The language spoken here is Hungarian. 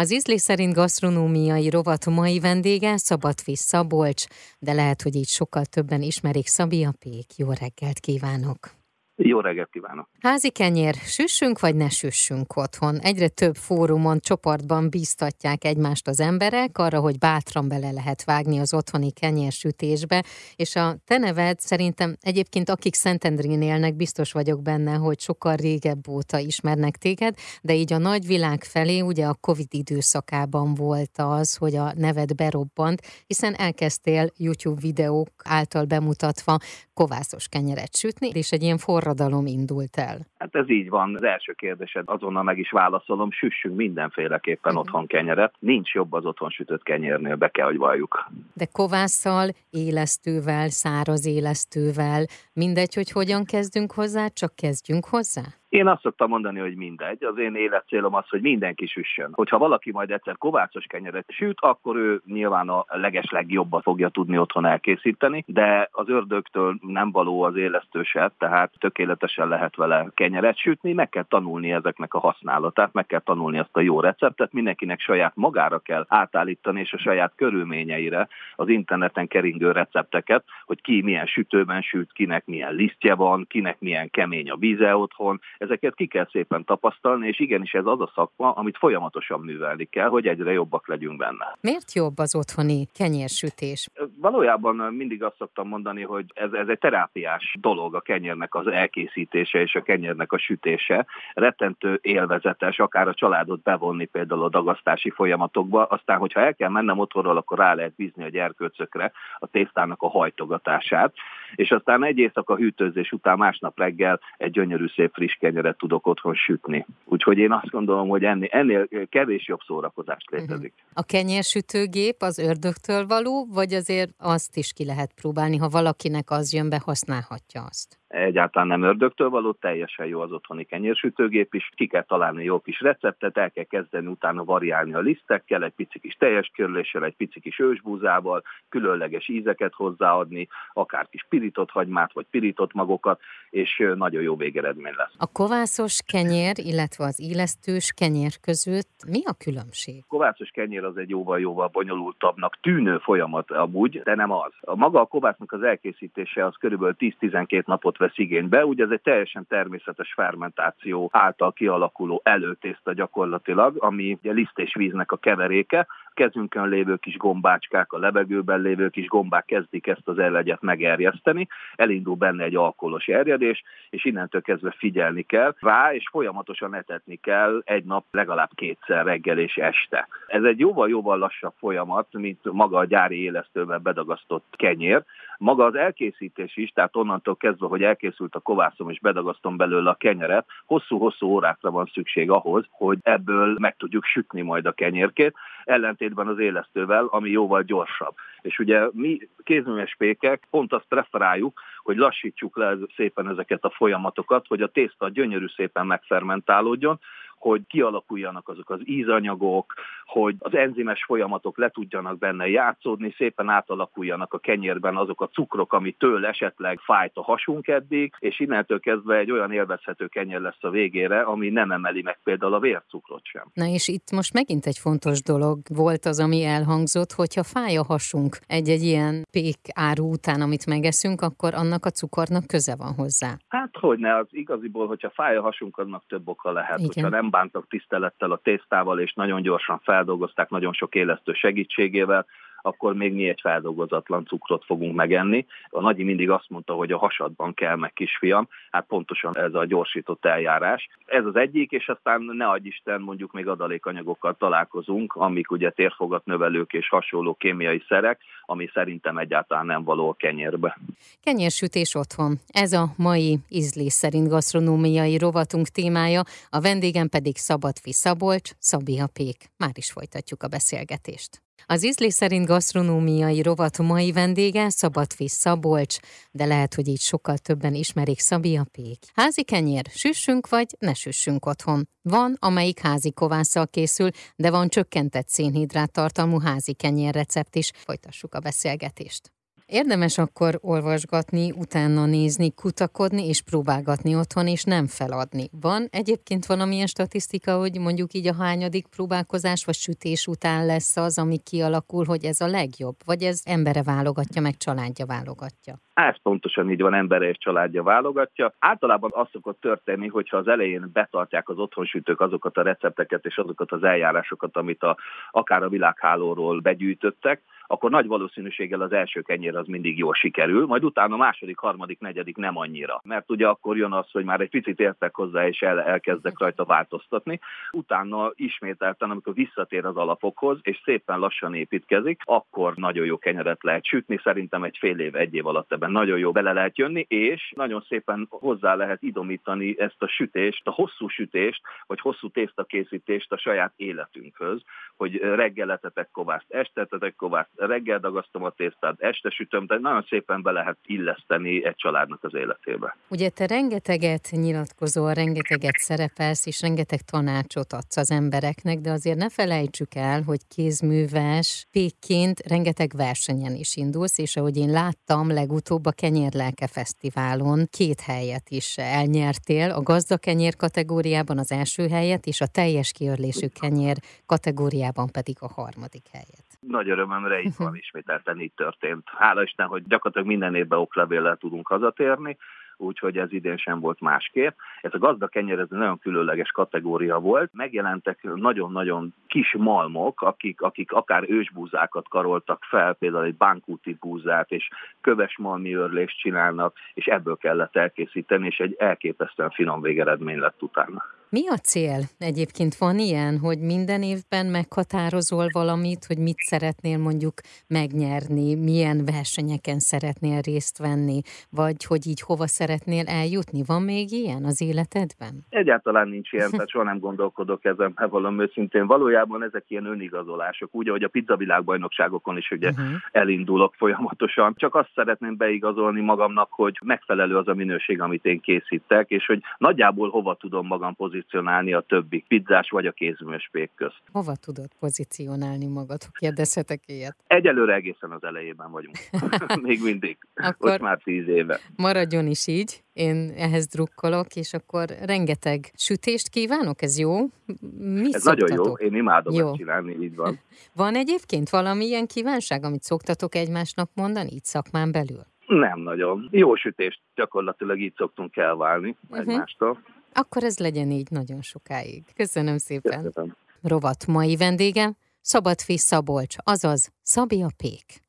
Az ízlés szerint gasztronómiai rovat mai vendége Szabadfi Szabolcs, de lehet, hogy így sokkal többen ismerik Szabi a. Jó reggelt kívánok! Jó reggelt kívánok! Házi kenyér, süssünk vagy ne süssünk otthon? Egyre több fórumon, csoportban bíztatják egymást az emberek arra, hogy bátran bele lehet vágni az otthoni kenyérsütésbe, és a te neved szerintem egyébként akik Szentendrén élnek, biztos vagyok benne, hogy sokkal régebb óta ismernek téged, de így a nagy világ felé ugye a Covid időszakában volt az, hogy a neved berobbant, hiszen elkezdtél YouTube videók által bemutatva kovászos kenyeret sütni, és egy ilyen forradalom indult el. Hát ez így van. Az első kérdésed azonnal meg is válaszolom, süssünk mindenféleképpen uh-huh. otthon kenyeret. Nincs jobb az otthon sütött kenyérnél, be kell, hogy valljuk. De kovásszal, élesztővel, száraz élesztővel, mindegy, hogy hogyan kezdünk hozzá, csak kezdjünk hozzá? Én azt szoktam mondani, hogy mindegy. Az én életcélom az, hogy mindenki süssön. Hogyha valaki majd egyszer kovácsos kenyeret süt, akkor ő nyilván a leges legjobbat fogja tudni otthon elkészíteni, de az ördögtől nem való az élesztőse, tehát tökéletesen lehet vele kenyeret sütni, meg kell tanulni ezeknek a használatát, meg kell tanulni azt a jó receptet, mindenkinek saját magára kell átállítani, és a saját körülményeire az interneten keringő recepteket, hogy ki milyen sütőben süt, kinek milyen lisztje van, kinek milyen kemény a víze otthon, ezeket ki kell szépen tapasztalni, és igenis ez az a szakma, amit folyamatosan művelni kell, hogy egyre jobbak legyünk benne. Miért jobb az otthoni kenyérsütés? Valójában mindig azt szoktam mondani, hogy ez, ez egy terápiás dolog a kenyérnek az elkészítése és a kenyérnek a sütése. Rettentő élvezetes, akár a családot bevonni például a dagasztási folyamatokba, aztán, hogyha el kell mennem otthonról, akkor rá lehet bízni a gyerkőcökre a tésztának a hajtogatását, és aztán egy éjszaka hűtőzés után másnap reggel egy gyönyörű szép friss kenyeret tudok otthon sütni. Úgyhogy én azt gondolom, hogy ennél, ennél kevés jobb szórakozás mhm. létezik. A kenyérsütőgép az ördögtől való, vagy azért azt is ki lehet próbálni, ha valakinek az jön be, használhatja azt? Egyáltalán nem ördögtől való, teljesen jó az otthoni kenyérsütőgép is, ki kell találni jó kis receptet, el kell kezdeni utána variálni a lisztekkel, egy pici kis teljes körüléssel, egy pici kis ősbúzával, különleges ízeket hozzáadni, akár kis pirított hagymát, vagy pirított magokat, és nagyon jó végeredmény lesz. A kovászos kenyér, illetve az illesztős kenyér között mi a különbség? A kovászos kenyér az egy jóval-jóval bonyolultabbnak tűnő folyamat amúgy, de nem az. A maga a kovásznak az elkészítése az körülbelül 10-12 napot vesz igénybe. Ugye ez egy teljesen természetes fermentáció által kialakuló előtészta gyakorlatilag, ami ugye liszt és víznek a keveréke. Kezünkön lévő kis gombácskák, a levegőben lévő kis gombák kezdik ezt az elegyet megerjeszteni, elindul benne egy alkoholos erjedés, és innentől kezdve figyelni kell rá, és folyamatosan etetni kell egy nap legalább kétszer reggel és este. Ez egy jóval-jóval lassabb folyamat, mint maga a gyári élesztővel bedagasztott kenyér. Maga az elkészítés is, tehát onnantól kezdve, hogy elkészült a kovászom és bedagasztom belőle a kenyeret, hosszú-hosszú órákra van szükség ahhoz, hogy ebből meg tudjuk sütni majd a kenyérkét, ellentétben az élesztővel, ami jóval gyorsabb. És ugye mi kézműves pékek pont azt preferáljuk, hogy lassítsuk le szépen ezeket a folyamatokat, hogy a tészta gyönyörű szépen megfermentálódjon, hogy kialakuljanak azok az ízanyagok, hogy az enzimes folyamatok le tudjanak benne játszódni, szépen átalakuljanak a kenyérben azok a cukrok, ami től esetleg fájt a hasunk eddig, és innentől kezdve egy olyan élvezhető kenyér lesz a végére, ami nem emeli meg például a vércukrot sem. Na és itt most megint egy fontos dolog volt az, ami elhangzott, hogyha fáj a hasunk egy-egy ilyen pék áru után, amit megeszünk, akkor annak a cukornak köze van hozzá. Hát hogy ne, az igaziból, hogyha fáj a hasunk, annak több oka lehet. Igen. Hogyha nem bántak tisztelettel a tésztával, és nagyon gyorsan feldolgozták nagyon sok élesztő segítségével, akkor még mi egy feldolgozatlan cukrot fogunk megenni. A nagyi mindig azt mondta, hogy a hasadban kell meg kisfiam, hát pontosan ez a gyorsított eljárás. Ez az egyik, és aztán ne adj Isten, mondjuk még adalékanyagokkal találkozunk, amik ugye térfogatnövelők és hasonló kémiai szerek, ami szerintem egyáltalán nem való a kenyérbe. Kenyérsütés otthon. Ez a mai ízlés szerint gasztronómiai rovatunk témája, a vendégem pedig Szabadfi Szabolcs, Szabia Pék. Már is folytatjuk a beszélgetést. Az ízlés szerint gasztronómiai rovat mai vendége Szabadfi Szabolcs, de lehet, hogy így sokkal többen ismerik Szabi a Pék. Házi kenyér, süssünk vagy ne süssünk otthon. Van, amelyik házi kovásszal készül, de van csökkentett szénhidrát tartalmú házi kenyér recept is. Folytassuk a beszélgetést. Érdemes akkor olvasgatni, utána nézni, kutakodni és próbálgatni otthon, és nem feladni. Van egyébként valamilyen statisztika, hogy mondjuk így a hányadik próbálkozás vagy sütés után lesz az, ami kialakul, hogy ez a legjobb? Vagy ez embere válogatja, meg családja válogatja? Ez pontosan így van, embere és családja válogatja. Általában az szokott történni, hogyha az elején betartják az otthonsütők azokat a recepteket és azokat az eljárásokat, amit a, akár a világhálóról begyűjtöttek, akkor nagy valószínűséggel az első kenyér az mindig jól sikerül, majd utána a második, harmadik, negyedik nem annyira. Mert ugye akkor jön az, hogy már egy picit értek hozzá, és el, elkezdek rajta változtatni. Utána ismételten, amikor visszatér az alapokhoz, és szépen lassan építkezik, akkor nagyon jó kenyeret lehet sütni. Szerintem egy fél év, egy év alatt ebben nagyon jó bele lehet jönni, és nagyon szépen hozzá lehet idomítani ezt a sütést, a hosszú sütést, vagy hosszú tésztakészítést a saját életünkhöz, hogy reggeletetek kovászt, estetetek kovászt, reggel dagasztom a tésztát, este sütöm, de nagyon szépen be lehet illeszteni egy családnak az életébe. Ugye te rengeteget nyilatkozol, rengeteget szerepelsz, és rengeteg tanácsot adsz az embereknek, de azért ne felejtsük el, hogy kézműves pékként rengeteg versenyen is indulsz, és ahogy én láttam, legutóbb a Kenyérlelke Fesztiválon két helyet is elnyertél, a gazda kenyér kategóriában az első helyet, és a teljes kiörlésű kenyér kategóriában pedig a harmadik helyet. Nagy örömömre itt van ismételten így történt. Hála Isten, hogy gyakorlatilag minden évben oklevéllel tudunk hazatérni, úgyhogy ez idén sem volt másképp. Ez a gazda kenyer, ez nagyon különleges kategória volt. Megjelentek nagyon-nagyon kis malmok, akik, akik akár ősbúzákat karoltak fel, például egy bankúti búzát, és köves malmi örlést csinálnak, és ebből kellett elkészíteni, és egy elképesztően finom végeredmény lett utána. Mi a cél? Egyébként van ilyen, hogy minden évben meghatározol valamit, hogy mit szeretnél mondjuk megnyerni, milyen versenyeken szeretnél részt venni, vagy hogy így hova szeretnél eljutni? Van még ilyen az életedben? Egyáltalán nincs ilyen, tehát soha nem gondolkodok ezen, ha valami őszintén. Valójában ezek ilyen önigazolások, úgy, ahogy a pizzavilágbajnokságokon is ugye uh-huh. elindulok folyamatosan. Csak azt szeretném beigazolni magamnak, hogy megfelelő az a minőség, amit én készítek, és hogy nagyjából hova tudom magam pozícionálni pozícionálni a többi pizzás vagy a kézműspék közt. Hova tudod pozícionálni magad, kérdezhetek ilyet? Egyelőre egészen az elejében vagyunk. Még mindig. Akkor Most már tíz éve. Maradjon is így. Én ehhez drukkolok, és akkor rengeteg sütést kívánok, ez jó? Mit ez szoktatok? nagyon jó, én imádom jó. ezt csinálni, így van. Van egyébként valami ilyen kívánság, amit szoktatok egymásnak mondani, így szakmán belül? Nem nagyon. Jó sütést gyakorlatilag így szoktunk elválni uh-huh. egymástól. Akkor ez legyen így nagyon sokáig. Köszönöm szépen. Köszönöm. Rovat mai vendége, Szabadfi Szabolcs, azaz Szabi a Pék.